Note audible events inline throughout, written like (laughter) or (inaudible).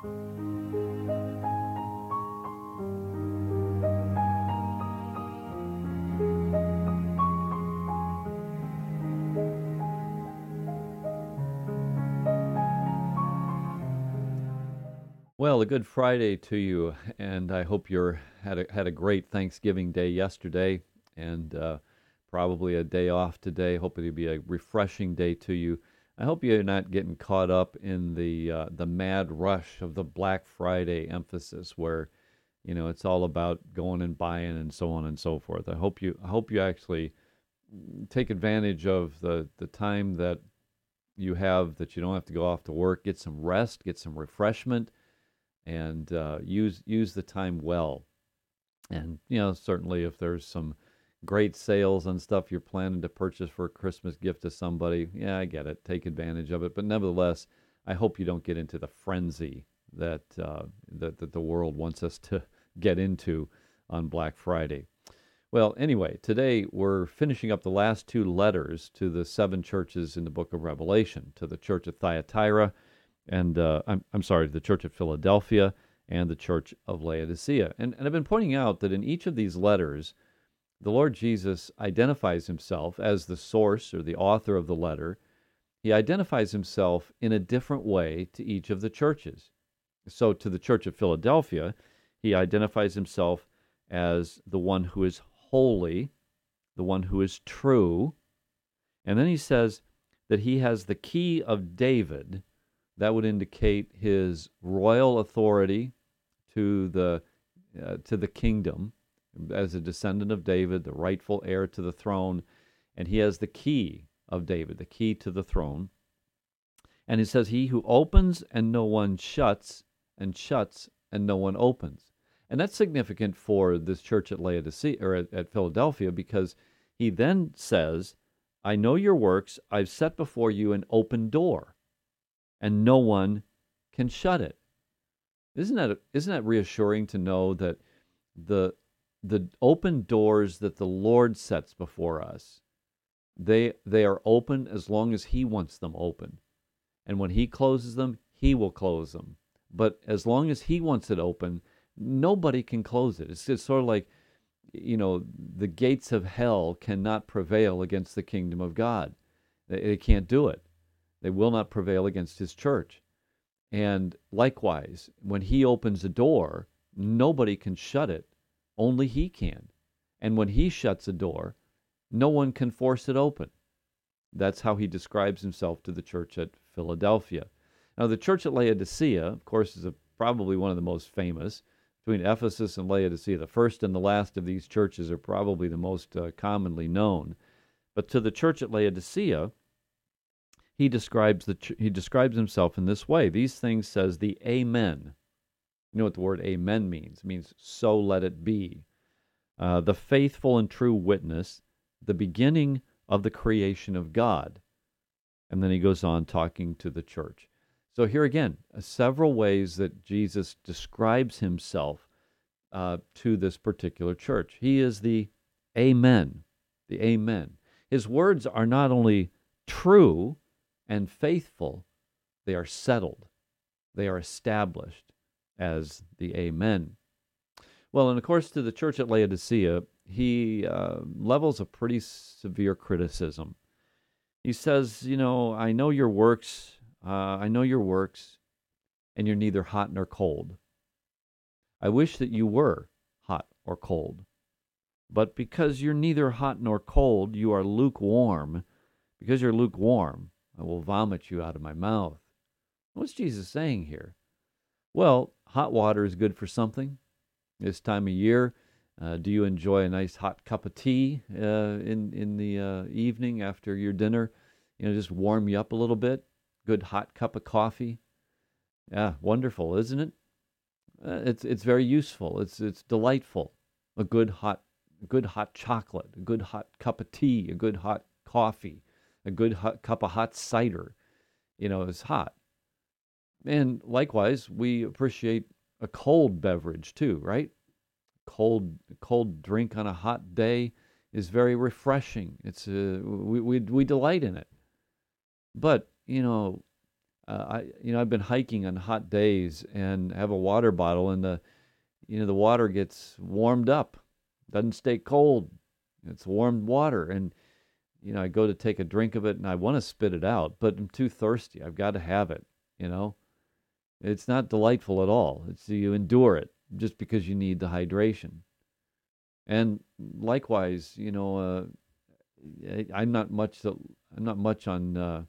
Well, a good Friday to you, and I hope you had a, had a great Thanksgiving day yesterday, and uh, probably a day off today. Hope it'll be a refreshing day to you. I hope you're not getting caught up in the uh, the mad rush of the Black Friday emphasis, where you know it's all about going and buying and so on and so forth. I hope you I hope you actually take advantage of the the time that you have that you don't have to go off to work. Get some rest, get some refreshment and uh, use use the time well. And you know, certainly if there's some great sales on stuff you're planning to purchase for a Christmas gift to somebody, yeah, I get it. Take advantage of it. But nevertheless, I hope you don't get into the frenzy that uh, that, that the world wants us to (laughs) get into on Black Friday. Well, anyway, today we're finishing up the last two letters to the seven churches in the book of Revelation to the church of Thyatira and uh, I'm, I'm sorry, the Church of Philadelphia and the Church of Laodicea. And, and I've been pointing out that in each of these letters, the Lord Jesus identifies himself as the source or the author of the letter. He identifies himself in a different way to each of the churches. So, to the Church of Philadelphia, he identifies himself as the one who is holy, the one who is true. And then he says that he has the key of David that would indicate his royal authority to the uh, to the kingdom as a descendant of David, the rightful heir to the throne, and he has the key of David, the key to the throne. And he says, "He who opens and no one shuts, and shuts and no one opens." And that's significant for this church at Laodicea or at, at Philadelphia because he then says, "I know your works; I've set before you an open door." and no one can shut it. Isn't that isn't that reassuring to know that the the open doors that the Lord sets before us, they they are open as long as He wants them open, and when He closes them, He will close them. But as long as He wants it open, nobody can close it. It's, it's sort of like, you know, the gates of hell cannot prevail against the kingdom of God. They, they can't do it. They will not prevail against his church. And likewise, when he opens a door, nobody can shut it, only he can. And when he shuts a door, no one can force it open. That's how he describes himself to the church at Philadelphia. Now, the church at Laodicea, of course, is a, probably one of the most famous. Between Ephesus and Laodicea, the first and the last of these churches are probably the most uh, commonly known. But to the church at Laodicea, he describes the he describes himself in this way. These things says the Amen. You know what the word Amen means? It means so let it be. Uh, the faithful and true witness, the beginning of the creation of God. And then he goes on talking to the church. So here again, uh, several ways that Jesus describes himself uh, to this particular church. He is the Amen, the Amen. His words are not only true, and faithful, they are settled, they are established as the Amen. Well, and of course, to the church at Laodicea, he uh, levels a pretty severe criticism. He says, You know, I know your works, uh, I know your works, and you're neither hot nor cold. I wish that you were hot or cold. But because you're neither hot nor cold, you are lukewarm. Because you're lukewarm, I will vomit you out of my mouth. What's Jesus saying here? Well, hot water is good for something. This time of year, uh, do you enjoy a nice hot cup of tea uh, in in the uh, evening after your dinner? You know, just warm you up a little bit. Good hot cup of coffee. Yeah, wonderful, isn't it? Uh, it's it's very useful. It's it's delightful. A good hot good hot chocolate, a good hot cup of tea, a good hot coffee a good hot cup of hot cider, you know, it's hot. And likewise, we appreciate a cold beverage too, right? Cold cold drink on a hot day is very refreshing. It's uh, we, we we delight in it. But you know, uh, I you know I've been hiking on hot days and have a water bottle and the you know the water gets warmed up, doesn't stay cold. It's warmed water and you know I go to take a drink of it and I want to spit it out, but I'm too thirsty. I've got to have it. You know, it's not delightful at all. It's you endure it just because you need the hydration. And likewise, you know, uh, I'm not much. I'm not much on uh,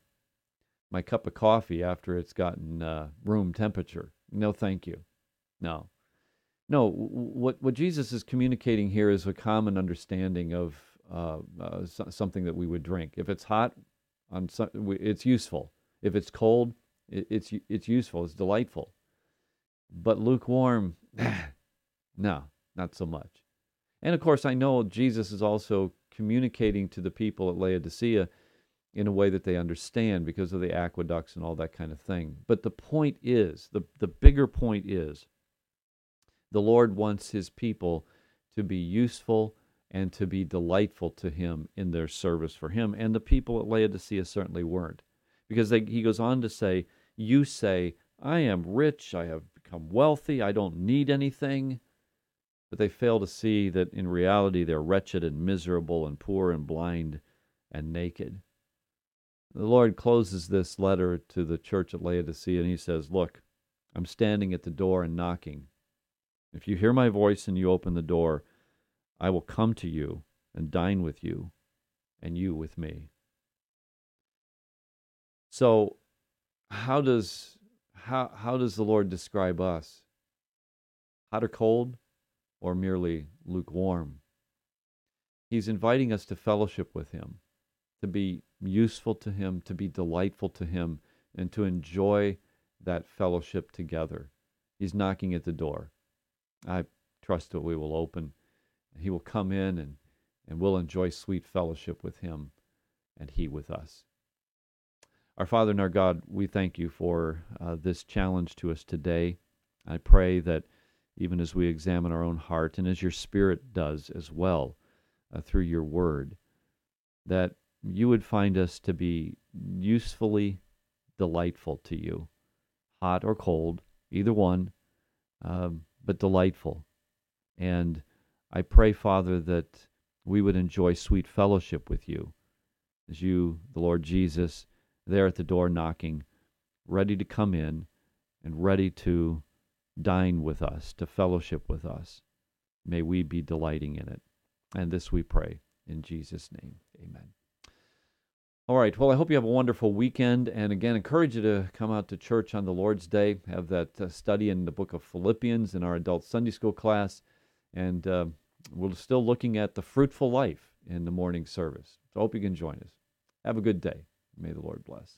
my cup of coffee after it's gotten uh, room temperature. No, thank you. No, no. What what Jesus is communicating here is a common understanding of uh, uh, something that we would drink. If it's hot, on some, it's useful. If it's cold, it, it's it's useful. It's delightful. But lukewarm, (sighs) no, not so much. And of course, I know Jesus is also communicating to the people at Laodicea in a way that they understand because of the aqueducts and all that kind of thing. But the point is, the, the bigger point is, the Lord wants his people to be useful and to be delightful to him in their service for him. And the people at Laodicea certainly weren't. Because they, he goes on to say, You say, I am rich, I have become wealthy, I don't need anything. But they fail to see that in reality they're wretched and miserable and poor and blind and naked. The Lord closes this letter to the church at Laodicea and he says, Look, I'm standing at the door and knocking. If you hear my voice and you open the door, I will come to you and dine with you, and you with me. So, how does how how does the Lord describe us? Hot or cold, or merely lukewarm? He's inviting us to fellowship with Him, to be useful to Him, to be delightful to Him, and to enjoy that fellowship together. He's knocking at the door. I trust that we will open. He will come in and, and we'll enjoy sweet fellowship with Him and He with us. Our Father and our God, we thank you for uh, this challenge to us today. I pray that even as we examine our own heart and as your Spirit does as well uh, through your word, that you would find us to be usefully delightful to you, hot or cold, either one, um, but delightful. And I pray, Father, that we would enjoy sweet fellowship with you as you, the Lord Jesus, there at the door knocking, ready to come in and ready to dine with us, to fellowship with us. May we be delighting in it. And this we pray in Jesus' name. Amen. All right. Well, I hope you have a wonderful weekend. And again, encourage you to come out to church on the Lord's Day, have that uh, study in the book of Philippians in our adult Sunday school class. And uh, we're still looking at the fruitful life in the morning service. So I hope you can join us. Have a good day. May the Lord bless.